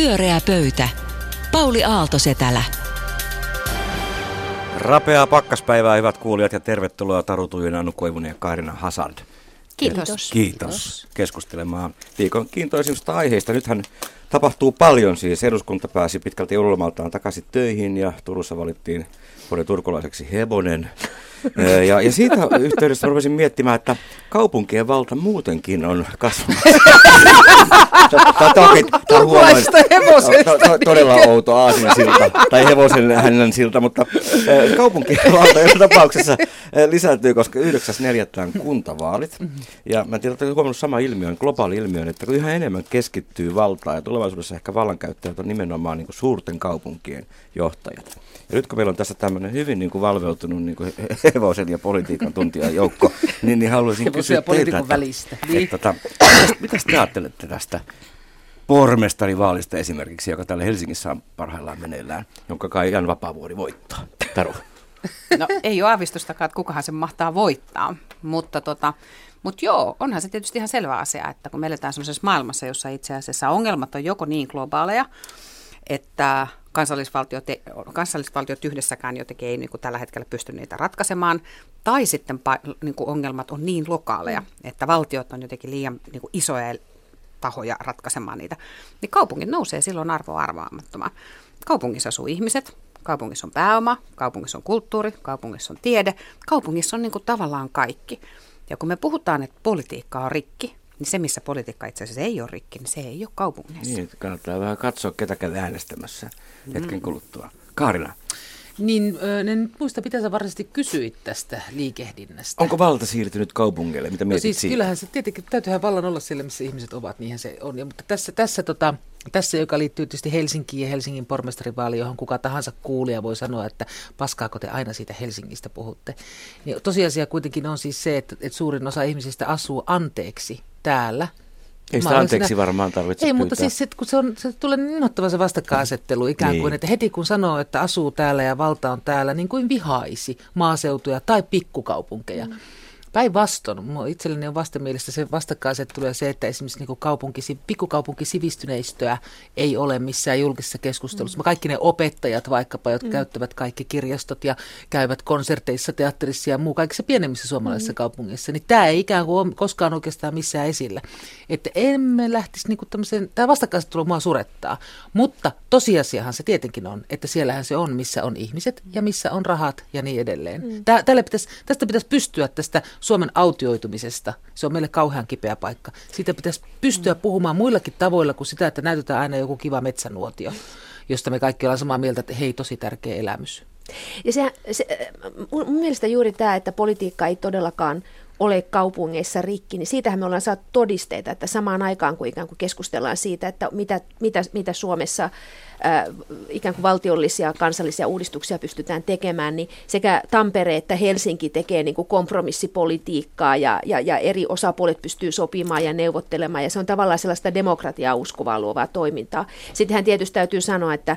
Pyöreä pöytä. Pauli Aalto-Setälä. Rapeaa pakkaspäivää, hyvät kuulijat, ja tervetuloa Taru Tuijana, Annu Koivunen ja Kaarina Hasand. Kiitos. Kiitos. Kiitos. Keskustelemaan viikon kiintoisimmista aiheista. Nythän tapahtuu paljon siis. Eduskunta pääsi pitkälti ulkomaltaan takaisin töihin ja Turussa valittiin vuoden turkulaiseksi Hebonen. Ja, ja siitä yhteydessä rupesin miettimään, että kaupunkien valta muutenkin on kasvamassa. Turkulaisesta hevosesta. Todella outo aasin silta, tai hevosen hänen silta, mutta kaupunkien valta joka tapauksessa lisääntyy, koska 9.4. on kuntavaalit. Ja mä tiedän, että huomannut sama ilmiön, globaali ilmiön, että kun yhä enemmän keskittyy valtaa ja tulevaisuudessa ehkä vallankäyttäjät on nimenomaan niin kuin suurten kaupunkien johtajat. Ja nyt kun meillä on tässä tämmöinen hyvin niin kuin valveutunut niin kuin hevosen ja politiikan joukko, niin, niin haluaisin Hevosen kysyä teiltä, välistä. että, Niin. että, tota, mitä te ajattelette tästä pormestarivaalista esimerkiksi, joka täällä Helsingissä on parhaillaan meneillään, jonka kai Jan Vapaavuori voittaa? Taru. No ei ole aavistustakaan, että kukahan sen mahtaa voittaa, mutta tota, mut joo, onhan se tietysti ihan selvä asia, että kun me eletään sellaisessa maailmassa, jossa itse asiassa ongelmat on joko niin globaaleja, että kansallisvaltiot, kansallisvaltiot yhdessäkään jotenkin ei niin kuin tällä hetkellä pysty niitä ratkaisemaan, tai sitten niin kuin ongelmat on niin lokaaleja, että valtiot on jotenkin liian niin kuin isoja tahoja ratkaisemaan niitä, niin kaupungit nousee silloin arvoa arvaamattomaan. Kaupungissa asuu ihmiset, kaupungissa on pääoma, kaupungissa on kulttuuri, kaupungissa on tiede, kaupungissa on niin kuin tavallaan kaikki. Ja kun me puhutaan, että politiikka on rikki, niin se, missä politiikka itse asiassa ei ole rikki, niin se ei ole kaupungeissa. Niin, kannattaa vähän katsoa, ketä käy äänestämässä hetken kuluttua. Kaarina, Niin, en muista, mitä sä varsinaisesti kysyit tästä liikehdinnästä. onko valta siirtynyt kaupungeille? Mitä No mietit siis siitä? kyllähän se tietenkin, täytyyhän vallan olla siellä, missä ihmiset ovat, niinhän se on. Ja, mutta tässä, tässä, tota, tässä, joka liittyy tietysti Helsinkiin ja Helsingin pormestarivaaliin, johon kuka tahansa kuulija voi sanoa, että paskaako te aina siitä Helsingistä puhutte. Niin tosiasia kuitenkin on siis se, että, että suurin osa ihmisistä asuu anteeksi täällä. Ei sitä anteeksi siinä- varmaan tarvitse Ei, pyytää. mutta siis se, kun se, on, se tulee niin innoittava se vastakkainasettelu ikään kuin, Niin. että heti kun sanoo, että asuu täällä ja valta on täällä, niin kuin vihaisi maaseutuja tai pikkukaupunkeja. Mm. Päinvastoin, itselleni on vastenmielistä se vastakkainasettelu ja se, että esimerkiksi niin kaupunkisi, pikkukaupunkisivistyneistöä ei ole missään julkisessa keskustelussa. Mm. Kaikki ne opettajat vaikkapa, jotka mm. käyttävät kaikki kirjastot ja käyvät konserteissa, teatterissa ja muu kaikissa pienemmissä suomalaisissa mm. kaupungeissa, niin tämä ei ikään kuin ole koskaan oikeastaan missään esillä. Että emme lähtisi niin tämmöiseen, tämä vastakkainasettelu mua surettaa, mutta tosiasiahan se tietenkin on, että siellähän se on, missä on ihmiset ja missä on rahat ja niin edelleen. Mm. Tää, tälle pitäisi, tästä pitäisi pystyä tästä Suomen autioitumisesta. Se on meille kauhean kipeä paikka. Siitä pitäisi pystyä puhumaan muillakin tavoilla kuin sitä, että näytetään aina joku kiva metsänuotio, josta me kaikki ollaan samaa mieltä, että hei, tosi tärkeä elämys. Ja se, se, mun mielestä juuri tämä, että politiikka ei todellakaan ole kaupungeissa rikki, niin siitähän me ollaan saatu todisteita, että samaan aikaan kun ikään kuin keskustellaan siitä, että mitä, mitä, mitä Suomessa äh, ikään kuin valtiollisia kansallisia uudistuksia pystytään tekemään, niin sekä Tampere että Helsinki tekee niin kuin kompromissipolitiikkaa ja, ja, ja eri osapuolet pystyy sopimaan ja neuvottelemaan ja se on tavallaan sellaista demokratiaa uskovaa luovaa toimintaa. Sittenhän tietysti täytyy sanoa, että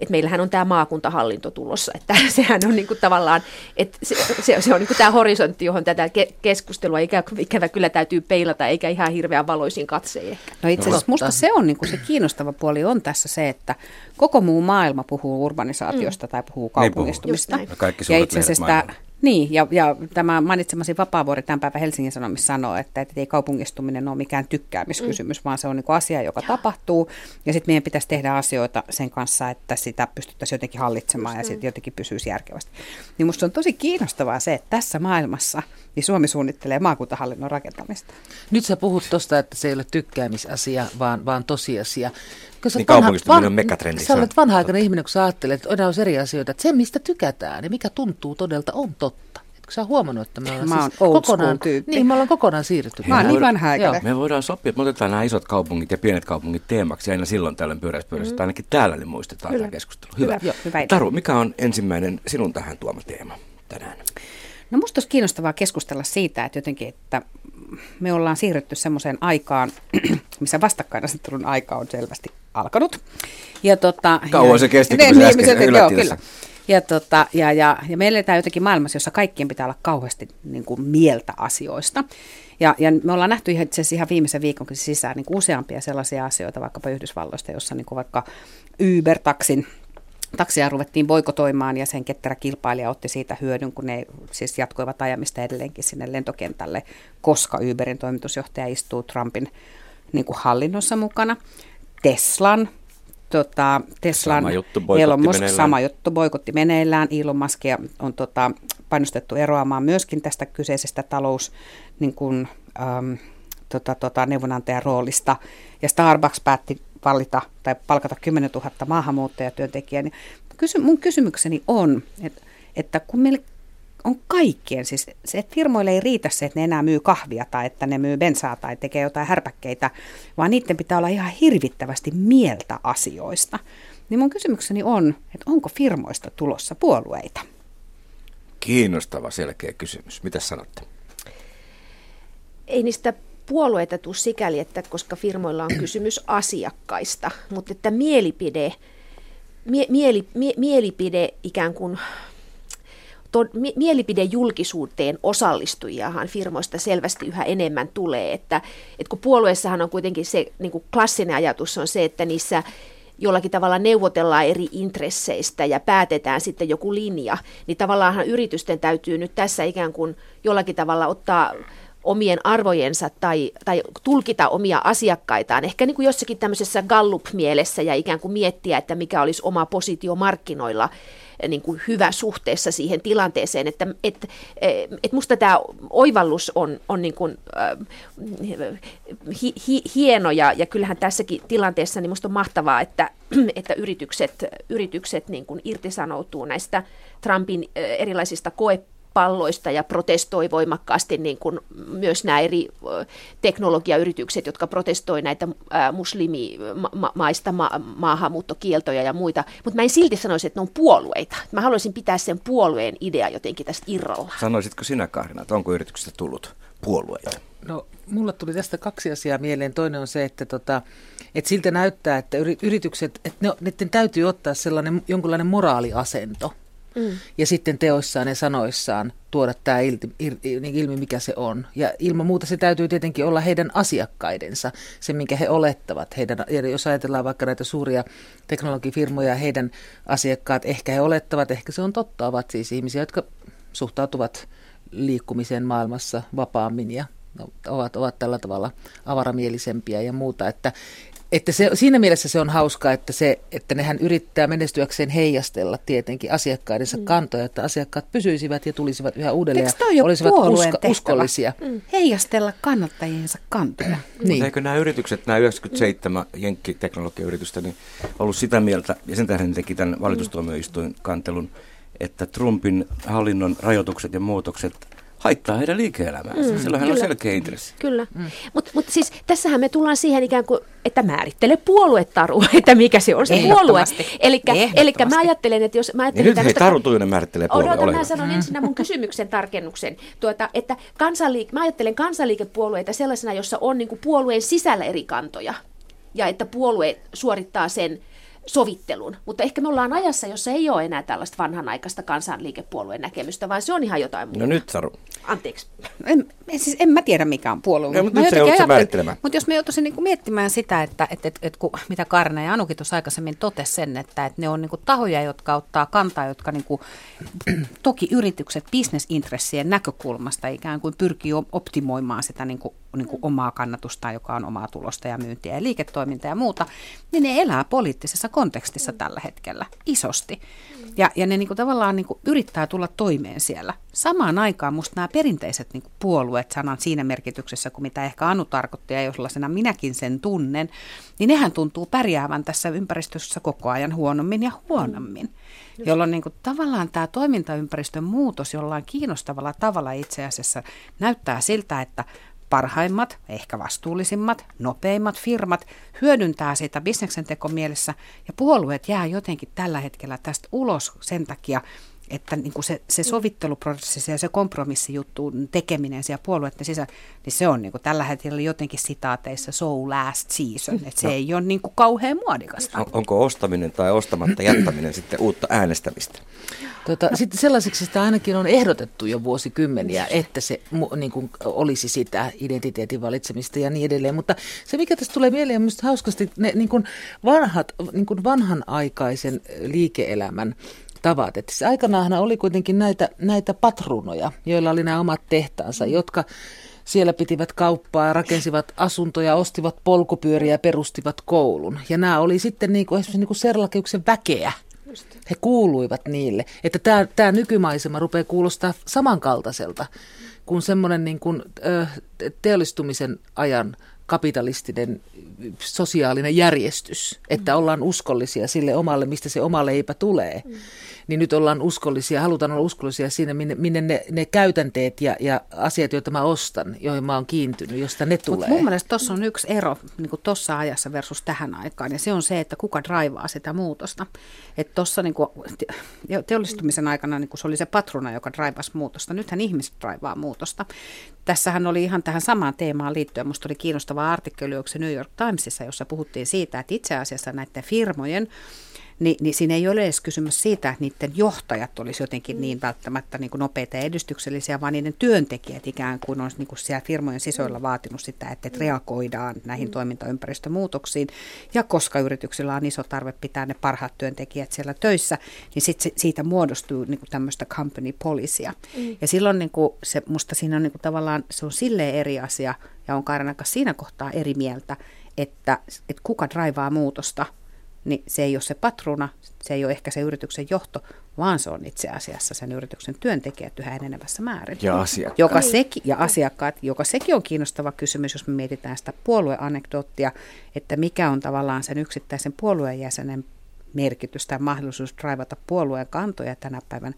että meillähän on tämä maakuntahallinto tulossa, että sehän on niinku tavallaan, että se, se, se on niinku tämä horisontti, johon tätä ke- keskustelua ikä, ikävä kyllä täytyy peilata, eikä ihan hirveän valoisin katsein ehkä. No itse asiassa musta se on niin kuin se kiinnostava puoli on tässä se, että koko muu maailma puhuu urbanisaatiosta mm. tai puhuu puhu. kaupungistumista. Just näin. Ja itse asiassa niin, ja, ja tämä mainitsemasi Vapaavuori tämän päivän Helsingin Sanomissa sanoo, että, että ei kaupungistuminen ole mikään tykkäämiskysymys, mm. vaan se on niin kuin asia, joka tapahtuu. Ja sitten meidän pitäisi tehdä asioita sen kanssa, että sitä pystyttäisiin jotenkin hallitsemaan ja sitten jotenkin pysyisi järkevästi. Niin musta on tosi kiinnostavaa se, että tässä maailmassa niin Suomi suunnittelee maakuntahallinnon rakentamista. Nyt sä puhut tuosta, että se ei ole tykkäämisasia, vaan, vaan tosiasia. Kun sä Niin vanha- kaupungistuminen on megatrendi, Sä olet vanha-aikainen ihminen, kun sä ajattelet, että on eri asioita. Että se, mistä tykätään ja mikä tuntuu todelta, on totta. Etkö sä huomannut, että me ollaan Mä siis kokonaan, niin, me ollaan kokonaan siirrytty. Mä oon niin vanha-aikainen. Me voidaan sopia, että me otetaan nämä isot kaupungit ja pienet kaupungit teemaksi ja aina silloin tällöin pyöräispyörässä, mm. ainakin täällä niin muistetaan tämä keskustelu. Hyvä. Hyvä. Joo, hyvä. Taru, mikä on ensimmäinen sinun tähän tuoma teema tänään? No musta olisi kiinnostavaa keskustella siitä, että jotenkin, että me ollaan siirrytty semmoiseen aikaan, missä vastakkainasettelun aika on selvästi alkanut. Ja tota, Kauan ja, se kesti, kun ne- se niin, äsken se- joo, kyllä. Ja, tota, ja, ja, ja me eletään jotenkin maailmassa, jossa kaikkien pitää olla kauheasti niin kuin mieltä asioista. Ja, ja me ollaan nähty itse asiassa ihan viimeisen viikon sisään niin useampia sellaisia asioita, vaikkapa Yhdysvalloista, jossa niin kuin vaikka Uber-taksin taksia ruvettiin boikotoimaan ja sen ketterä kilpailija otti siitä hyödyn, kun ne siis jatkoivat ajamista edelleenkin sinne lentokentälle, koska Uberin toimitusjohtaja istuu Trumpin niin kuin hallinnossa mukana. Teslan tota, Teslan sama juttu, Elon Musk, meneillään. sama juttu, boikotti meneillään. Elon Muskia on tota, painostettu eroamaan myöskin tästä kyseisestä talous niin kuin, äm, tota, tota, neuvonantajan roolista. Ja Starbucks päätti valita tai palkata 10 000 maahanmuuttajatyöntekijää. Niin kysy, mun kysymykseni on, että, että kun meillä on kaikkien, siis se, että firmoille ei riitä se, että ne enää myy kahvia tai että ne myy bensaa tai tekee jotain härpäkkeitä, vaan niiden pitää olla ihan hirvittävästi mieltä asioista. Niin mun kysymykseni on, että onko firmoista tulossa puolueita? Kiinnostava selkeä kysymys. Mitä sanotte? Ei niistä puolueita tule sikäli, että koska firmoilla on kysymys asiakkaista, mutta että mielipide, mie, mieli, mie, mielipide ikään kuin to, mie, mielipidejulkisuuteen osallistujahan firmoista selvästi yhä enemmän tulee, että, että kun puolueessahan on kuitenkin se niin kuin klassinen ajatus on se, että niissä jollakin tavalla neuvotellaan eri intresseistä ja päätetään sitten joku linja, niin tavallaanhan yritysten täytyy nyt tässä ikään kuin jollakin tavalla ottaa omien arvojensa tai, tai tulkita omia asiakkaitaan, ehkä niin kuin jossakin tämmöisessä Gallup-mielessä ja ikään kuin miettiä, että mikä olisi oma positio markkinoilla niin kuin hyvä suhteessa siihen tilanteeseen, että et, et musta tämä oivallus on, on niin kuin, äh, hi, hi, hieno ja, ja kyllähän tässäkin tilanteessa niin musta on mahtavaa, että, että yritykset, yritykset niin kuin irtisanoutuu näistä Trumpin erilaisista koe palloista ja protestoi voimakkaasti niin kuin myös nämä eri teknologiayritykset, jotka protestoi näitä muslimimaista ma- maahanmuuttokieltoja ja muita. Mutta mä en silti sanoisi, että ne on puolueita. Mä haluaisin pitää sen puolueen idea jotenkin tästä irralla. Sanoisitko sinä Kaarina, että onko yrityksestä tullut puolueita? No, mulla tuli tästä kaksi asiaa mieleen. Toinen on se, että, tota, että siltä näyttää, että yritykset, että ne, niiden täytyy ottaa sellainen jonkunlainen moraaliasento – Mm. Ja sitten teoissaan ja sanoissaan tuoda tämä ilmi, niin ilmi, mikä se on. Ja ilman muuta se täytyy tietenkin olla heidän asiakkaidensa, se minkä he olettavat. Heidän, jos ajatellaan vaikka näitä suuria teknologifirmoja, heidän asiakkaat, ehkä he olettavat, ehkä se on totta, ovat siis ihmisiä, jotka suhtautuvat liikkumiseen maailmassa vapaammin ja ovat, ovat tällä tavalla avaramielisempiä ja muuta. Että, että se, siinä mielessä se on hauskaa, että, se, että nehän yrittää menestyäkseen heijastella tietenkin asiakkaidensa mm. kantoja, että asiakkaat pysyisivät ja tulisivat yhä uudelleen ja olisivat uska, uskollisia. Mm. Heijastella kannattajiensa kantoja. niin. Mutta eikö nämä yritykset, nämä 97 mm. jenkkiteknologiayritystä, niin ollut sitä mieltä, ja sen tähden teki tämän valitustuomioistuin kantelun, että Trumpin hallinnon rajoitukset ja muutokset haittaa heidän liike-elämäänsä. Mm, Silloin hän on selkeä intressi. Kyllä. Mm. Mutta mut siis tässähän me tullaan siihen ikään kuin, että määrittele puoluetaru, että mikä se on se puolue. Eli mä ajattelen, että jos... Mä ajattelen niin nyt hei, Taru Tujunen määrittelee puolue. Odota, mä sanon mm. ensin mun kysymyksen tarkennuksen. Tuota, että kansanliike, mä ajattelen kansanliikepuolueita sellaisena, jossa on niin kuin puolueen sisällä eri kantoja. Ja että puolue suorittaa sen sovittelun. Mutta ehkä me ollaan ajassa, jossa ei ole enää tällaista vanhanaikaista kansanliikepuolueen näkemystä, vaan se on ihan jotain muuta. No nyt Saru. Anteeksi. En, siis en mä tiedä mikä on puolue. No, mutta nyt se se määrittelemään. Mutta jos me joutuisin niinku miettimään sitä, että et, et, et, kun, mitä Karna ja Anukin tuossa aikaisemmin totesi sen, että et ne on niinku tahoja, jotka ottaa kantaa, jotka niinku, toki yritykset bisnesintressien näkökulmasta ikään kuin pyrkii optimoimaan sitä niinku, niinku omaa kannatusta, joka on omaa tulosta ja myyntiä ja liiketoimintaa ja muuta, niin ne elää poliittisessa kontekstissa tällä hetkellä isosti. Ja, ja ne niin kuin tavallaan niin kuin yrittää tulla toimeen siellä. Samaan aikaan musta nämä perinteiset niin kuin puolueet, sanan siinä merkityksessä kuin mitä ehkä Anu tarkoitti ja jollaisena minäkin sen tunnen, niin nehän tuntuu pärjäävän tässä ympäristössä koko ajan huonommin ja huonommin. Mm. Jolloin niin kuin, tavallaan tämä toimintaympäristön muutos jollain kiinnostavalla tavalla itse asiassa näyttää siltä, että parhaimmat, ehkä vastuullisimmat, nopeimmat firmat hyödyntää sitä bisneksen tekomielessä ja puolueet jää jotenkin tällä hetkellä tästä ulos sen takia, että niin kuin se, se sovitteluprosessi ja se kompromissijuttu tekeminen siellä puolueiden sisällä, niin se on niin kuin tällä hetkellä jotenkin sitaateissa so last season, että se no. ei ole niin kuin kauhean muodikasta. On, onko ostaminen tai ostamatta jättäminen sitten uutta äänestämistä? Tota, sitten sellaiseksi sitä ainakin on ehdotettu jo vuosikymmeniä, että se niin kuin, olisi sitä identiteetin valitsemista ja niin edelleen. Mutta se, mikä tässä tulee mieleen, on minusta hauskasti ne niin kuin vanhat, niin kuin vanhanaikaisen liike-elämän tavat. Että se aikanaan oli kuitenkin näitä, näitä patruunoja, joilla oli nämä omat tehtaansa, jotka siellä pitivät kauppaa, rakensivat asuntoja, ostivat polkupyöriä ja perustivat koulun. Ja nämä oli sitten niin kuin, esimerkiksi niin kuin Serlakeuksen väkeä. He kuuluivat niille. Että tämä, tämä nykymaisema rupeaa kuulostaa samankaltaiselta kuin semmoinen niin kuin, teollistumisen ajan kapitalistinen sosiaalinen järjestys, että ollaan uskollisia sille omalle, mistä se oma leipä tulee. Mm niin nyt ollaan uskollisia, halutaan olla uskollisia siinä, minne, minne ne, ne käytänteet ja, ja asiat, joita mä ostan, joihin mä oon kiintynyt, josta ne tulee. Mut mun mielestä tuossa on yksi ero niin tuossa ajassa versus tähän aikaan, ja se on se, että kuka draivaa sitä muutosta. Että tuossa niin teollistumisen aikana niin se oli se patruna, joka draivasi muutosta. Nythän ihmiset draivaa muutosta. Tässähän oli ihan tähän samaan teemaan liittyen, musta oli kiinnostava artikkeli, onko se New York Timesissa, jossa puhuttiin siitä, että itse asiassa näiden firmojen niin, niin siinä ei ole edes kysymys siitä, että niiden johtajat olisi jotenkin mm. niin välttämättä niin kuin nopeita ja edistyksellisiä, vaan niiden työntekijät ikään kuin on niin kuin siellä firmojen sisällä vaatinut sitä, että, että reagoidaan näihin mm. toimintaympäristömuutoksiin. Ja koska yrityksillä on iso tarve pitää ne parhaat työntekijät siellä töissä, niin sit se, siitä muodostuu niin kuin tämmöistä company policya. Mm. Ja silloin niin kuin se, musta siinä on niin kuin tavallaan, se on silleen eri asia, ja on Kairan siinä kohtaa eri mieltä, että, että kuka draivaa muutosta – niin se ei ole se patruna, se ei ole ehkä se yrityksen johto, vaan se on itse asiassa sen yrityksen työntekijät yhä enenevässä määrin. Ja asiakkaat. Joka sekin, ja asiakkaat, joka sekin on kiinnostava kysymys, jos me mietitään sitä puolueanekdoottia, että mikä on tavallaan sen yksittäisen puolueen jäsenen merkitys tai mahdollisuus draivata puolueen kantoja tänä päivänä,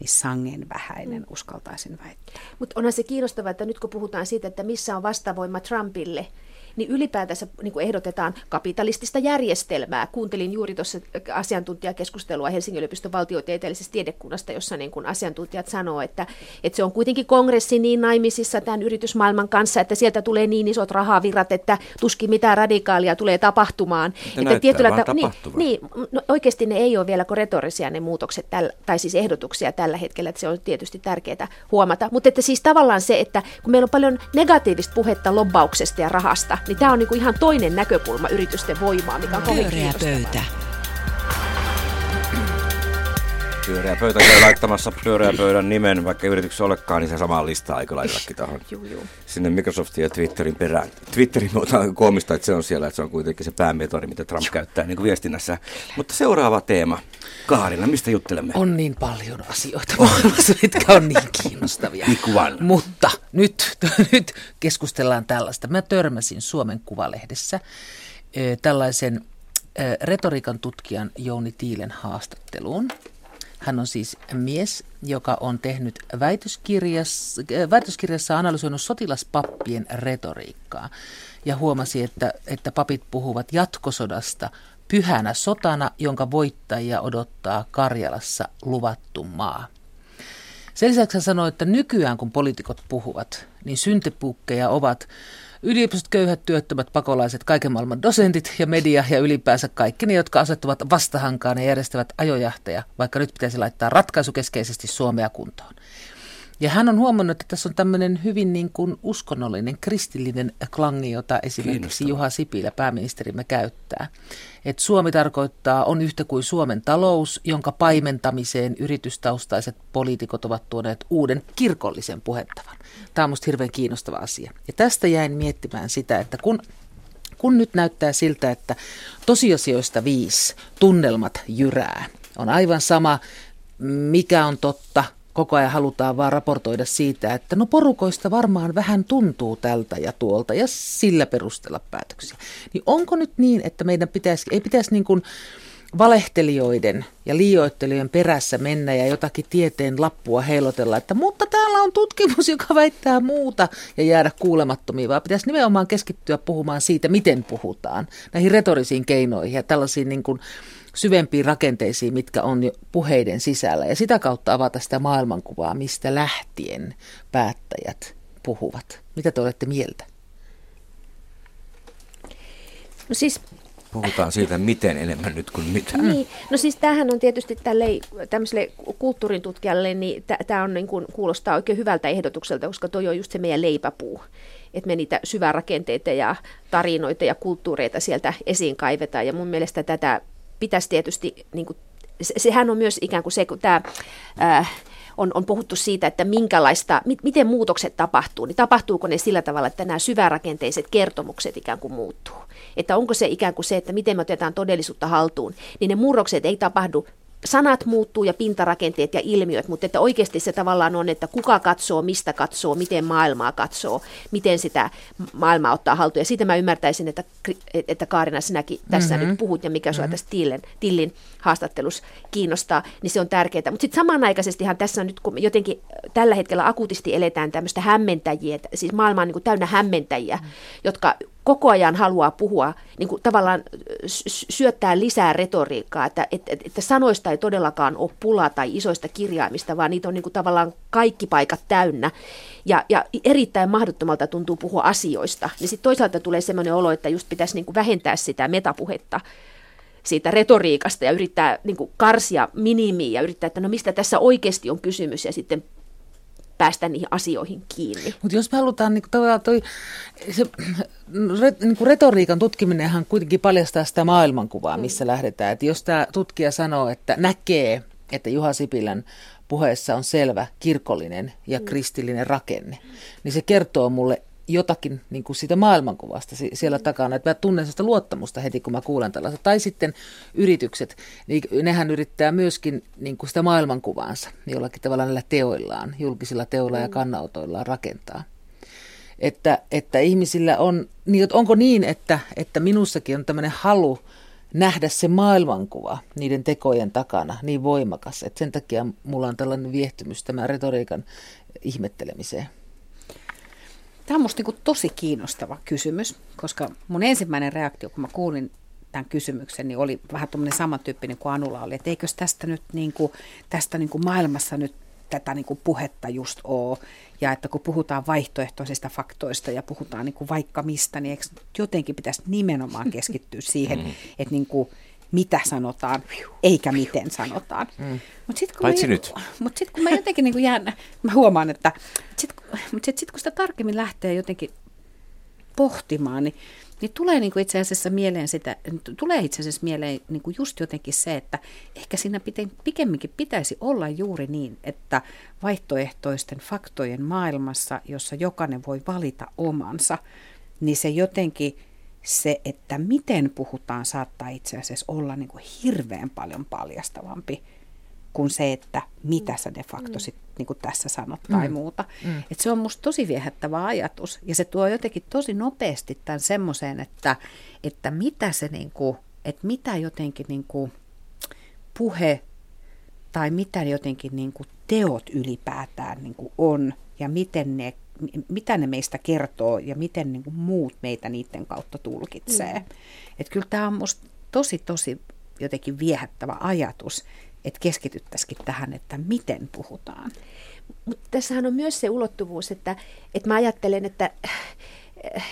niin sangen vähäinen, mm. uskaltaisin väittää. Mutta onhan se kiinnostavaa, että nyt kun puhutaan siitä, että missä on vastavoima Trumpille, niin ylipäätänsä niin kuin ehdotetaan kapitalistista järjestelmää. Kuuntelin juuri tuossa asiantuntijakeskustelua Helsingin yliopiston valtiotieteellisestä tiedekunnasta, jossa niin kuin asiantuntijat sanoo, että, että se on kuitenkin kongressi niin naimisissa tämän yritysmaailman kanssa, että sieltä tulee niin isot rahavirrat, että tuskin mitään radikaalia tulee tapahtumaan. Että, että tietyllä ta- niin, niin, no, oikeasti ne ei ole vielä retorisia ne muutokset, täl, tai siis ehdotuksia tällä hetkellä, että se on tietysti tärkeää huomata. Mutta että siis tavallaan se, että kun meillä on paljon negatiivista puhetta lobbauksesta ja rahasta, niin tämä on niinku ihan toinen näkökulma yritysten voimaa, mikä on kovin Pyöreä pöytä. Pyöreä pöytä käy laittamassa pyöreä pöydän nimen, vaikka yrityksessä olekaan, niin se samaa listaa aika laitellakin tuohon sinne Microsoftin ja Twitterin perään. Twitterin on koomista, että se on siellä, että se on kuitenkin se päämetodi, mitä Trump käyttää niin kuin viestinnässä. Mutta seuraava teema. Kaarina, mistä juttelemme? On niin paljon asioita maailmassa, mitkä on niin kiinnostavia. Mutta nyt, nyt keskustellaan tällaista. Mä törmäsin Suomen Kuvalehdessä tällaisen retoriikan tutkijan Jouni Tiilen haastatteluun. Hän on siis mies, joka on tehnyt väitöskirjassa, väitöskirjassa analysoinut sotilaspappien retoriikkaa ja huomasi, että, että papit puhuvat jatkosodasta pyhänä sotana, jonka voittajia odottaa Karjalassa luvattu maa. Sen lisäksi hän sanoi, että nykyään kun poliitikot puhuvat, niin syntepukkeja ovat yliopistot, köyhät, työttömät, pakolaiset, kaiken maailman dosentit ja media ja ylipäänsä kaikki ne, jotka asettuvat vastahankaan ja järjestävät ajojahteja, vaikka nyt pitäisi laittaa ratkaisukeskeisesti Suomea kuntoon. Ja hän on huomannut, että tässä on tämmöinen hyvin niin kuin uskonnollinen, kristillinen klangi, jota esimerkiksi Juha Sipilä, pääministerimme, käyttää. Että Suomi tarkoittaa, on yhtä kuin Suomen talous, jonka paimentamiseen yritystaustaiset poliitikot ovat tuoneet uuden kirkollisen puhettavan. Tämä on minusta hirveän kiinnostava asia. Ja tästä jäin miettimään sitä, että kun kun nyt näyttää siltä, että tosiasioista viisi tunnelmat jyrää, on aivan sama, mikä on totta, koko ajan halutaan vaan raportoida siitä, että no porukoista varmaan vähän tuntuu tältä ja tuolta ja sillä perustella päätöksiä. Niin onko nyt niin, että meidän pitäisi, ei pitäisi niin kuin valehtelijoiden ja liioittelijoiden perässä mennä ja jotakin tieteen lappua heilotella, että mutta täällä on tutkimus, joka väittää muuta ja jäädä kuulemattomiin, vaan pitäisi nimenomaan keskittyä puhumaan siitä, miten puhutaan, näihin retorisiin keinoihin ja tällaisiin niin kuin syvempiin rakenteisiin, mitkä on jo puheiden sisällä ja sitä kautta avata sitä maailmankuvaa, mistä lähtien päättäjät puhuvat. Mitä te olette mieltä? No siis Puhutaan siitä, miten enemmän nyt kuin mitä. Niin, no siis tämähän on tietysti tälle, tämmöiselle kulttuurin tutkijalle, niin tämä on niin kuin, kuulostaa oikein hyvältä ehdotukselta, koska toi on just se meidän leipäpuu. Että me niitä syvärakenteita ja tarinoita ja kulttuureita sieltä esiin kaivetaan. Ja mun mielestä tätä pitäisi tietysti, niin kuin, se, sehän on myös ikään kuin se, kun tämä... Äh, on, on puhuttu siitä, että minkälaista, mi, miten muutokset tapahtuu, niin tapahtuuko ne sillä tavalla, että nämä syvärakenteiset kertomukset ikään kuin muuttuu. Että onko se ikään kuin se, että miten me otetaan todellisuutta haltuun, niin ne murrokset ei tapahdu sanat muuttuu ja pintarakenteet ja ilmiöt, mutta että oikeasti se tavallaan on, että kuka katsoo, mistä katsoo, miten maailmaa katsoo, miten sitä maailmaa ottaa haltuun. Ja siitä mä ymmärtäisin, että, että Kaarina sinäkin tässä mm-hmm. nyt puhut ja mikä mm-hmm. sua tässä Tillin, Tillin haastattelussa kiinnostaa, niin se on tärkeää. Mutta sitten samanaikaisestihan tässä nyt, kun jotenkin tällä hetkellä akuutisti eletään tämmöistä hämmentäjiä, siis maailma on niin kuin täynnä hämmentäjiä, mm. jotka koko ajan haluaa puhua, niin kuin tavallaan syöttää lisää retoriikkaa, että, että, että sanoista ei todellakaan ole pula tai isoista kirjaimista, vaan niitä on niin kuin tavallaan kaikki paikat täynnä. Ja, ja erittäin mahdottomalta tuntuu puhua asioista. Niin sitten toisaalta tulee sellainen olo, että just pitäisi niin kuin vähentää sitä metapuhetta siitä retoriikasta ja yrittää niin kuin karsia minimiä ja yrittää, että no mistä tässä oikeasti on kysymys ja sitten päästä niihin asioihin kiinni. Mutta jos me halutaan, niin kuin, toi, se, re, niin kuin retoriikan tutkiminenhan kuitenkin paljastaa sitä maailmankuvaa, missä mm. lähdetään. Et jos tämä tutkija sanoo, että näkee, että Juha Sipilän puheessa on selvä kirkollinen ja mm. kristillinen rakenne, niin se kertoo mulle jotakin niin kuin siitä maailmankuvasta siellä mm. takana, että mä tunnen sitä luottamusta heti, kun mä kuulen tällaista. Tai sitten yritykset, niin nehän yrittää myöskin niin kuin sitä maailmankuvaansa jollakin tavalla näillä teoillaan, julkisilla teoilla ja mm. kannautoillaan rakentaa. Että, että ihmisillä on, niin onko niin, että, että minussakin on tämmöinen halu nähdä se maailmankuva niiden tekojen takana niin voimakas, että sen takia mulla on tällainen viehtymys tämän retoriikan ihmettelemiseen. Tämä on minusta niin tosi kiinnostava kysymys, koska mun ensimmäinen reaktio, kun mä kuulin tämän kysymyksen, niin oli vähän tuommoinen samantyyppinen kuin Anulla oli, että eikös tästä nyt niin kuin, tästä niin kuin maailmassa nyt tätä niin kuin puhetta just ole. Ja että kun puhutaan vaihtoehtoisista faktoista ja puhutaan niin kuin vaikka mistä, niin eikö jotenkin pitäisi nimenomaan keskittyä siihen, mm. että niin kuin, mitä sanotaan, eikä miten sanotaan. Mm. Mut sit, kun Paitsi mä, nyt. Mutta sitten kun mä jotenkin niin kuin jään, mä huomaan, että sit, mutta sitten sit, kun sitä tarkemmin lähtee jotenkin pohtimaan, niin, niin tulee niin kuin itse asiassa mieleen sitä, tulee itse asiassa mieleen niin kuin just jotenkin se, että ehkä siinä pite, pikemminkin pitäisi olla juuri niin, että vaihtoehtoisten faktojen maailmassa, jossa jokainen voi valita omansa, niin se jotenkin – se, että miten puhutaan, saattaa itse asiassa olla niin kuin hirveän paljon paljastavampi kuin se, että mitä sä de facto mm. sit, niin kuin tässä sanot tai mm. muuta. Mm. Et se on musta tosi viehättävä ajatus ja se tuo jotenkin tosi nopeasti tämän semmoiseen, että, että mitä se niin kuin, että mitä jotenkin niin kuin puhe tai mitä jotenkin niin kuin teot ylipäätään niin kuin on ja miten ne mitä ne meistä kertoo ja miten niin kuin muut meitä niiden kautta tulkitsee. Mm. Et kyllä tämä on minusta tosi, tosi jotenkin viehättävä ajatus, että keskityttäisikin tähän, että miten puhutaan. Mutta tässähän on myös se ulottuvuus, että, että mä ajattelen, että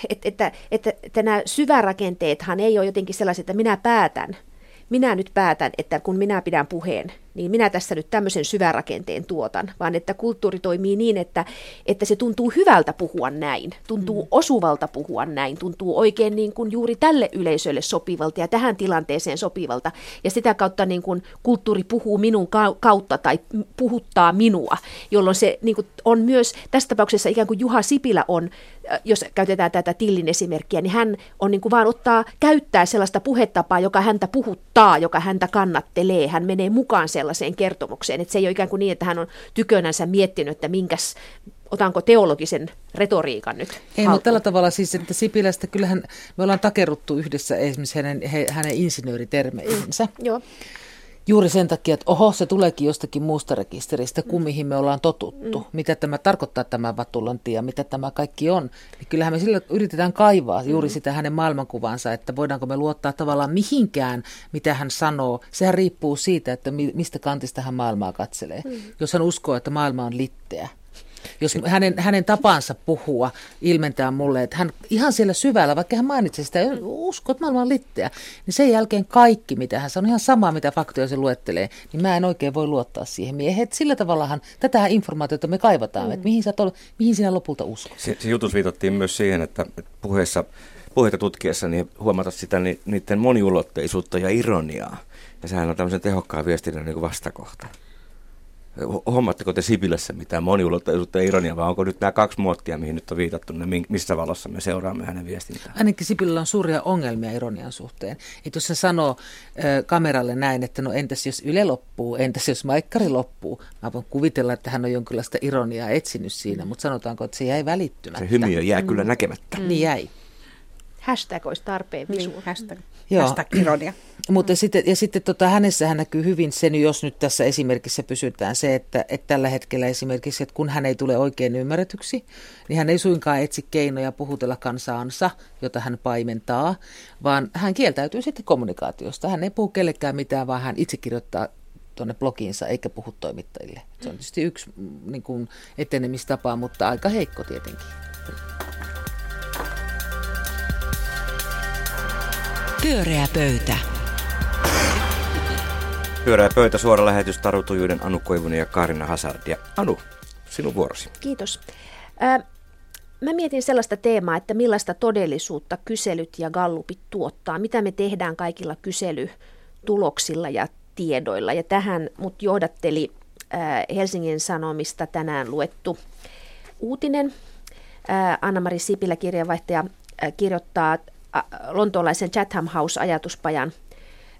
että, että, että, että nämä syvärakenteethan ei ole jotenkin sellaiset, että minä päätän, minä nyt päätän, että kun minä pidän puheen, niin minä tässä nyt tämmöisen syvärakenteen tuotan, vaan että kulttuuri toimii niin, että, että se tuntuu hyvältä puhua näin, tuntuu mm. osuvalta puhua näin, tuntuu oikein niin kuin juuri tälle yleisölle sopivalta ja tähän tilanteeseen sopivalta. Ja sitä kautta niin kuin kulttuuri puhuu minun kautta tai puhuttaa minua, jolloin se niin kuin on myös, tässä tapauksessa ikään kuin Juha Sipilä on, äh, jos käytetään tätä Tillin esimerkkiä, niin hän on niin kuin vaan ottaa, käyttää sellaista puhetapaa, joka häntä puhuttaa, joka häntä kannattelee, hän menee mukaan sellaiseen kertomukseen. Että se ei ole ikään kuin niin, että hän on tykönänsä miettinyt, että minkäs otanko teologisen retoriikan nyt Ei, haltuun? mutta tällä tavalla siis, että Sipilästä kyllähän me ollaan takerruttu yhdessä esimerkiksi hänen, he, hänen insinööritermeihinsä. Joo. Juuri sen takia, että oho, se tuleekin jostakin muusta rekisteristä kuin mihin me ollaan totuttu. Mm. Mitä tämä tarkoittaa tämä vatulointi ja mitä tämä kaikki on. Niin kyllähän me sillä yritetään kaivaa juuri mm. sitä hänen maailmankuvansa, että voidaanko me luottaa tavallaan mihinkään, mitä hän sanoo. Sehän riippuu siitä, että mi- mistä kantista hän maailmaa katselee. Mm. Jos hän uskoo, että maailma on litteä, jos hänen, hänen tapansa puhua ilmentää mulle, että hän ihan siellä syvällä, vaikka hän mainitsi sitä, usko, että maailma on litteä, niin sen jälkeen kaikki, mitä hän sanoo, ihan sama, mitä faktoja se luettelee, niin mä en oikein voi luottaa siihen miehen. Että sillä tavallahan tätä informaatiota me kaivataan, mm. että mihin, sä tol, mihin sinä lopulta uskot. Se, se jutus viitattiin myös siihen, että puheessa, puheita tutkiessa niin huomata sitä ni, niiden moniulotteisuutta ja ironiaa. Ja sehän on tämmöisen tehokkaan viestinnän niin vastakohta. Hu- Huomaatteko te Sipilässä mitään moniulotteisuutta ja ironiaa, vai onko nyt nämä kaksi muottia, mihin nyt on viitattu, ne, mi- missä valossa me seuraamme hänen viestintään? Ainakin Sipilä on suuria ongelmia ironian suhteen. Että jos se sanoo ö, kameralle näin, että no entäs jos Yle loppuu, entäs jos Maikkari loppuu, mä voin kuvitella, että hän on jonkinlaista ironiaa etsinyt siinä, mutta sanotaanko, että se jäi välittymättä. Se hymiö jää kyllä näkemättä. Niin jäi. Hashtag olisi tarpeen visu. Niin, hashtag, Joo. hashtag ironia. Mutta sitten, ja sitten tota, hänessähän näkyy hyvin sen, jos nyt tässä esimerkissä pysytään, se, että, että tällä hetkellä esimerkiksi, että kun hän ei tule oikein ymmärretyksi, niin hän ei suinkaan etsi keinoja puhutella kansaansa, jota hän paimentaa, vaan hän kieltäytyy sitten kommunikaatiosta. Hän ei puhu kellekään mitään, vaan hän itse kirjoittaa tuonne blogiinsa eikä puhu toimittajille. Se on tietysti yksi mm, niin kuin etenemistapa, mutta aika heikko tietenkin. Pyöreä pöytä. Pyörää pöytä, suora lähetys, Taru Tujuuden, Anu Koivunen ja Karina Hazard. Ja Anu, sinun vuorosi. Kiitos. Ää, mä mietin sellaista teemaa, että millaista todellisuutta kyselyt ja gallupit tuottaa. Mitä me tehdään kaikilla kyselytuloksilla ja tiedoilla. Ja tähän mut johdatteli ää, Helsingin Sanomista tänään luettu uutinen. Anna-Mari Sipilä, kirjeenvaihtaja, kirjoittaa lontoolaisen Chatham House-ajatuspajan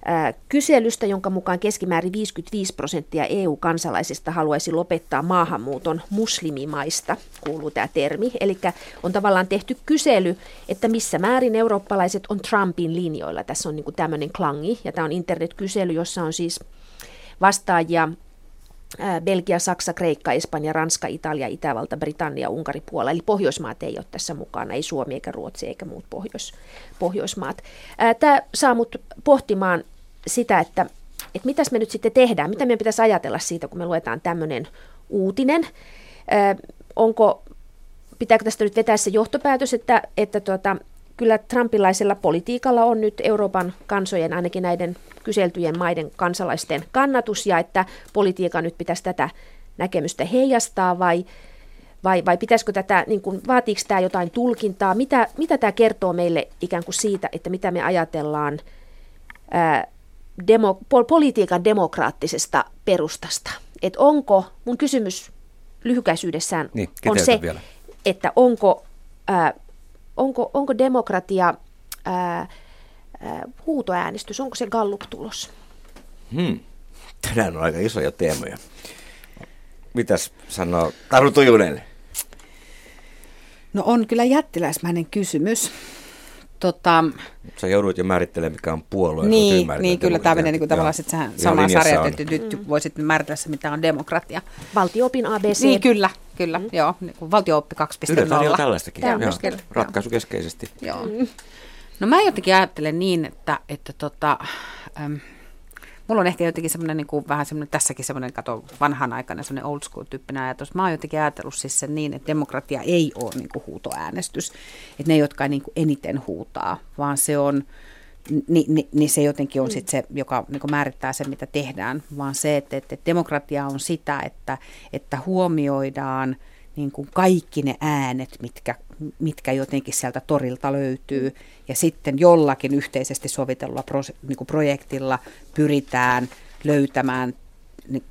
ää, kyselystä, jonka mukaan keskimäärin 55 prosenttia EU-kansalaisista haluaisi lopettaa maahanmuuton muslimimaista, kuuluu tämä termi. Eli on tavallaan tehty kysely, että missä määrin eurooppalaiset on Trumpin linjoilla. Tässä on niin tämmöinen klangi, ja tämä on internetkysely, jossa on siis vastaajia Belgia, Saksa, Kreikka, Espanja, Ranska, Italia, Itävalta, Britannia, Unkari, Puola. Eli Pohjoismaat ei ole tässä mukana, ei Suomi eikä Ruotsi eikä muut Pohjois, Pohjoismaat. Ää, Tämä saa mut pohtimaan sitä, että, että mitäs me nyt sitten tehdään, mitä meidän pitäisi ajatella siitä, kun me luetaan tämmöinen uutinen. Ää, Onko, pitääkö tästä nyt vetää se johtopäätös, että, että tuota, kyllä trumpilaisella politiikalla on nyt Euroopan kansojen, ainakin näiden kyseltyjen maiden kansalaisten kannatus, ja että politiikan nyt pitäisi tätä näkemystä heijastaa, vai, vai, vai pitäisikö tätä, niin kuin, vaatiiko tämä jotain tulkintaa, mitä, mitä tämä kertoo meille ikään kuin siitä, että mitä me ajatellaan ää, demo, pol, politiikan demokraattisesta perustasta. Et onko, mun kysymys lyhykäisyydessään Niin, on se, vielä. että onko, ää, onko, onko demokratia ää, ää, huutoäänestys, onko se Gallup-tulos? Hmm. Tänään on aika isoja teemoja. Mitäs sanoo Taru Tujunen? No on kyllä jättiläismäinen kysymys. Tota, Sä joudut jo määrittelemään, mikä on puolue. niin, niin kyllä tämä menee niin tavallaan sitten sähän Ihan samaan linjassa sarjaan, on. että nyt mm. voisit määritellä se, mitä on demokratia. Valtioopin ABC. Niin, kyllä, kyllä, mm. joo, niin valtio-oppi 2.0. Yle tarjoaa tällaistakin. Tämmöistä, Joo, Ratkaisukeskeisesti. Joo. No mä jotenkin ajattelen niin, että, että tota, äm, mulla on ehkä jotenkin semmoinen niin kuin, vähän semmoinen, tässäkin semmoinen, kato, vanhanaikainen semmoinen old school tyyppinen ajatus. Mä oon jotenkin ajatellut siis sen niin, että demokratia ei ole niin kuin huutoäänestys. Että ne, jotka niin kuin eniten huutaa, vaan se on, ni, ni, niin se jotenkin on sit se, joka niin määrittää sen, mitä tehdään, vaan se, että, että demokratia on sitä, että, että huomioidaan niin kuin kaikki ne äänet, mitkä, mitkä jotenkin sieltä torilta löytyy, ja sitten jollakin yhteisesti sovitellulla pro, niin kuin projektilla pyritään löytämään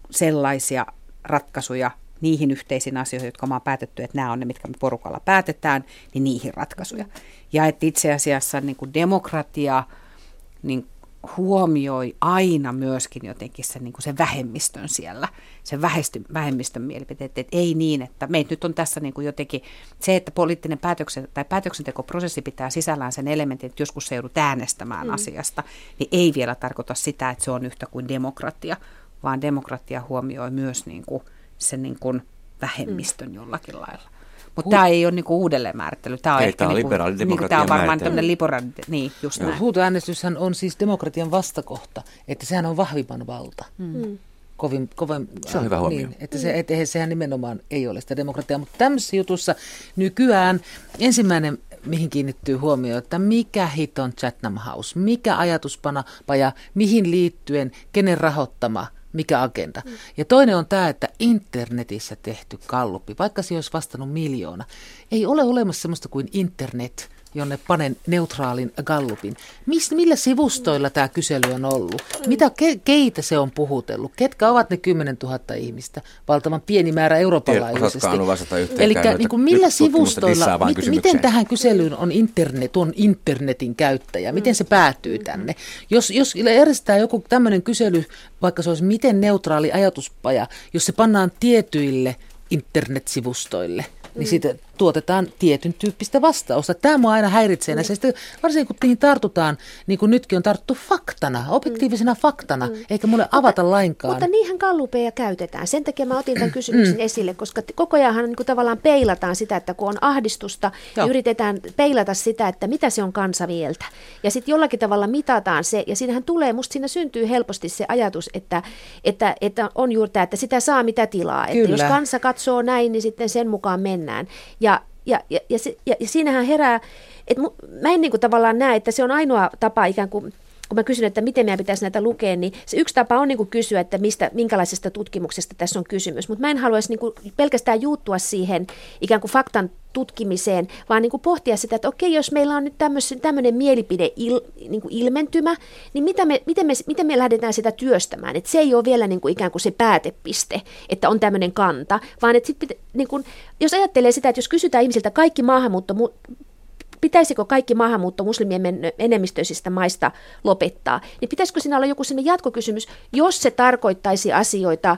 sellaisia ratkaisuja niihin yhteisiin asioihin, jotka on päätetty, että nämä on ne, mitkä me porukalla päätetään, niin niihin ratkaisuja. Ja että itse asiassa niin kuin demokratia niin huomioi aina myöskin jotenkin sen, niin kuin sen vähemmistön siellä, sen vähestyn, vähemmistön mielipiteet, että ei niin, että meitä nyt on tässä niin kuin jotenkin, se, että poliittinen päätöksen, tai päätöksentekoprosessi pitää sisällään sen elementin, että joskus se joudut äänestämään mm. asiasta, niin ei vielä tarkoita sitä, että se on yhtä kuin demokratia, vaan demokratia huomioi myös niin kuin sen niin kuin vähemmistön mm. jollakin lailla. Mutta tämä ei ole niinku uudelleenmäärittely. Tämä on, Ei, tää on niinku, niinku, tämä on varmaan tämmöinen liberaali, niin just näin. Huutoäänestyshän on siis demokratian vastakohta, että sehän on vahvimman valta. Mm. Kovin, kovin, Se on hyvä huomio. Niin, että se, et, sehän nimenomaan ei ole sitä demokratiaa, mutta tämmöisessä jutussa nykyään ensimmäinen, mihin kiinnittyy huomio, että mikä hit on Chatham House, mikä ajatuspaja, mihin liittyen, kenen rahoittama, mikä agenda. Ja toinen on tämä, että internetissä tehty kalluppi, vaikka se olisi vastannut miljoona, ei ole olemassa sellaista kuin internet, jonne panen neutraalin gallupin. Mis, millä sivustoilla tämä kysely on ollut? Mitä, ke, keitä se on puhutellut? Ketkä ovat ne 10 000 ihmistä? Valtavan pieni määrä yhteenkään Eli niin kuin millä sivustoilla, mit, miten tähän kyselyyn on internet, on internetin käyttäjä? Miten se päätyy tänne? Jos, jos järjestetään joku tämmöinen kysely, vaikka se olisi miten neutraali ajatuspaja, jos se pannaan tietyille internetsivustoille, niin siitä tuotetaan tietyn tyyppistä vastausta. Tämä mua aina häiritsee näissä. Sitten varsinkin kun niihin tartutaan, niin kuin nytkin on tarttu faktana, objektiivisena faktana, eikä mulle avata lainkaan. Mutta niinhän kallupeja käytetään. Sen takia mä otin tämän kysymyksen esille, koska koko ajan niin kuin tavallaan peilataan sitä, että kun on ahdistusta, Joo. niin yritetään peilata sitä, että mitä se on kansa mieltä. Ja sitten jollakin tavalla mitataan se, ja siinähän tulee, musta siinä syntyy helposti se ajatus, että, että, että on juuri tämä, että sitä saa mitä tilaa. Että Kyllä. jos kansa katsoo näin, niin sitten sen mukaan mennään. Ja ja, ja, ja, se, ja, ja siinähän herää, että mä en niin kuin tavallaan näe, että se on ainoa tapa ikään kuin kun mä kysyn, että miten meidän pitäisi näitä lukea, niin se yksi tapa on niin kuin kysyä, että mistä, minkälaisesta tutkimuksesta tässä on kysymys. Mutta mä en haluaisi niin kuin pelkästään juuttua siihen ikään kuin faktan tutkimiseen, vaan niin kuin pohtia sitä, että okei, jos meillä on nyt tämmöinen mielipide il, niin kuin ilmentymä, niin mitä me, miten, me, miten me lähdetään sitä työstämään? Että se ei ole vielä niin kuin ikään kuin se päätepiste, että on tämmöinen kanta, vaan että sit pitä, niin kuin, jos ajattelee sitä, että jos kysytään ihmisiltä kaikki maahanmuutto, pitäisikö kaikki maahanmuutto muslimien enemmistöisistä maista lopettaa, niin pitäisikö siinä olla joku sinne jatkokysymys, jos se tarkoittaisi asioita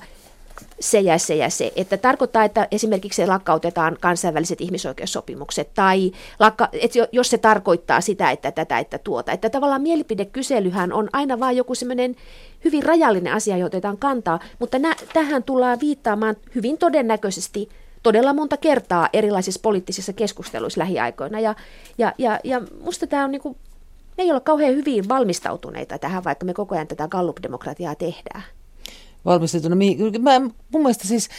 se ja se ja se. Että tarkoittaa, että esimerkiksi lakkautetaan kansainväliset ihmisoikeussopimukset, tai lakka, että jo- jos se tarkoittaa sitä, että tätä, että tuota. Että tavallaan mielipidekyselyhän on aina vain joku semmoinen hyvin rajallinen asia, jota otetaan kantaa, mutta nä, tähän tullaan viittaamaan hyvin todennäköisesti todella monta kertaa erilaisissa poliittisissa keskusteluissa lähiaikoina. Ja, ja, ja, ja musta tämä on niinku, me ei olla kauhean hyvin valmistautuneita tähän, vaikka me koko ajan tätä Gallup-demokratiaa tehdään. valmistetuna. mihin- Mä, mun mielestä siis,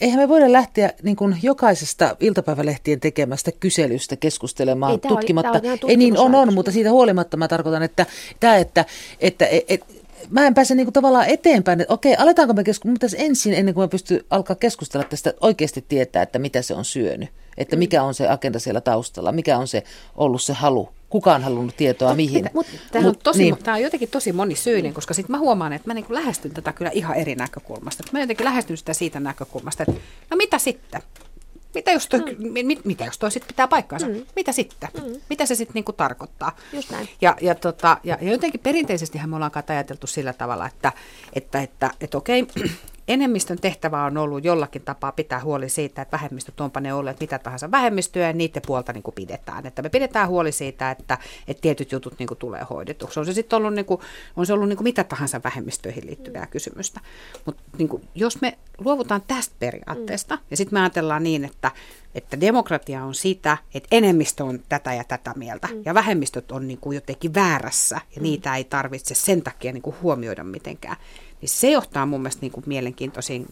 eihän me voida lähteä niin kuin jokaisesta iltapäivälehtien tekemästä kyselystä keskustelemaan Ei, oli- tutkimatta. ihan Ei niin, on, on, mutta siitä huolimatta mä tarkoitan, että tämä, että, että et, et, mä en pääse niinku tavallaan eteenpäin, että okei, aletaanko me keskustella, mutta ensin ennen kuin mä pystyn alkaa keskustella tästä, oikeasti tietää, että mitä se on syönyt, että Mm. mikä on se agenda siellä taustalla, mikä on se ollut se halu, kuka on halunnut tietoa mihin. Mut, Tämä on, Mut- tosi, niin. tämä on jotenkin tosi monisyinen, koska sitten mä huomaan, että mä niin lähestyn tätä kyllä ihan eri näkökulmasta. Mä jotenkin lähestyn sitä siitä näkökulmasta, että no mitä sitten? Mitä jos toi, mm. mit, mitä jos toi sitten pitää paikkaansa? Mm. Mitä sitten? Mm. Mitä se sitten niinku tarkoittaa? Just näin. Ja, ja, tota, ja, ja jotenkin perinteisestihän me ollaan ajateltu sillä tavalla, että, että, että, että okei, enemmistön tehtävä on ollut jollakin tapaa pitää huoli siitä, että vähemmistöt onpa ne olleet mitä tahansa vähemmistöä ja niiden puolta niin kuin pidetään. Että me pidetään huoli siitä, että, että tietyt jutut niin kuin tulee hoidetuksi. On se sitten ollut, niin kuin, on se ollut niin kuin mitä tahansa vähemmistöihin liittyvää kysymystä. Mutta niin kuin, jos me luovutaan tästä periaatteesta ja sitten me ajatellaan niin, että, että demokratia on sitä, että enemmistö on tätä ja tätä mieltä ja vähemmistöt on niin kuin jotenkin väärässä ja niitä ei tarvitse sen takia niin kuin huomioida mitenkään, niin se johtaa mun mielestä niin kuin mielenkiintoisiin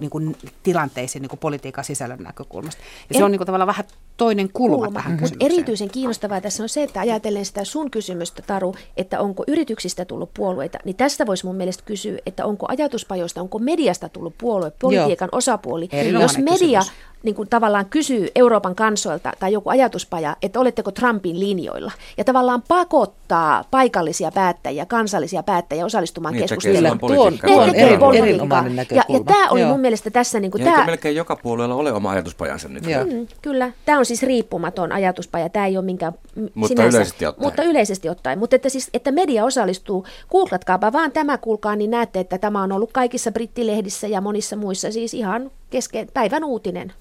niin- kuin tilanteisiin niin kuin politiikan sisällön näkökulmasta. Ja se En- on niin kuin tavallaan vähän toinen kulma, kulma. tähän Mutta erityisen kiinnostavaa tässä on se, että ajatellen sitä sun kysymystä, Taru, että onko yrityksistä tullut puolueita, niin tästä voisi mun mielestä kysyä, että onko ajatuspajoista, onko mediasta tullut puolue, politiikan osapuoli. Erinomainen Jos media kysymys. Niin kuin tavallaan kysyy Euroopan kansoilta tai joku ajatuspaja, että oletteko Trumpin linjoilla. Ja tavallaan pakottaa paikallisia päättäjiä, kansallisia päättäjiä osallistumaan Niin, keskusteluun. tekee Kyllä, tuo on, politiikkaa. tuo on Ne tekee eri, erinomainen Ja, näkökulma. ja tämä oli Joo. mun mielestä tässä, niin kuin, Ja tämä, melkein joka puolueella ole oma ajatuspajansa nyt? Joo. Mm, kyllä, tämä on siis riippumaton ajatuspaja, tämä ei ole minkään Mutta yleisesti ottaen. Mutta yleisesti ottaen, mutta että, siis, että media osallistuu, googlatkaapa vaan tämä kuulkaa, niin näette, että tämä on ollut kaikissa brittilehdissä ja monissa muissa, siis ihan kesken päivän uutinen.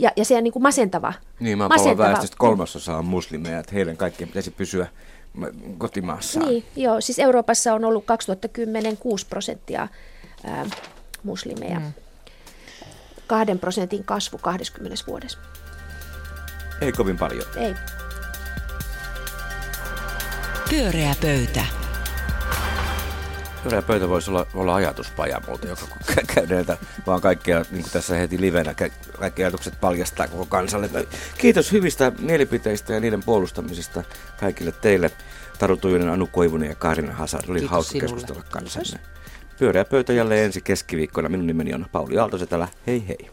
Ja, ja se on niin kuin masentava. Niin, maapallon väestöstä kolmasosa on muslimeja, että heidän kaikkien pitäisi pysyä kotimaassaan. Niin, joo, siis Euroopassa on ollut 2010 6 prosenttia ää, muslimeja. Mm. Kahden prosentin kasvu 20 vuodessa. Ei kovin paljon. Ei. Pyöreä pöytä. Pyöreä pöytä voisi olla, olla ajatuspaja muuten, joka kun kä- käy näitä vaan kaikkea, niin kuin tässä heti livenä, kaikki ajatukset paljastaa koko kansalle. Kiitos hyvistä mielipiteistä ja niiden puolustamisesta kaikille teille. Taru Tujunen, Anu Koivunen ja Kaarina Hazard. Oli Kiitos hauska sinulle. keskustella kanssanne. Pyöreä pöytä jälleen ensi keskiviikkona. Minun nimeni on Pauli Aaltosetälä. Hei hei.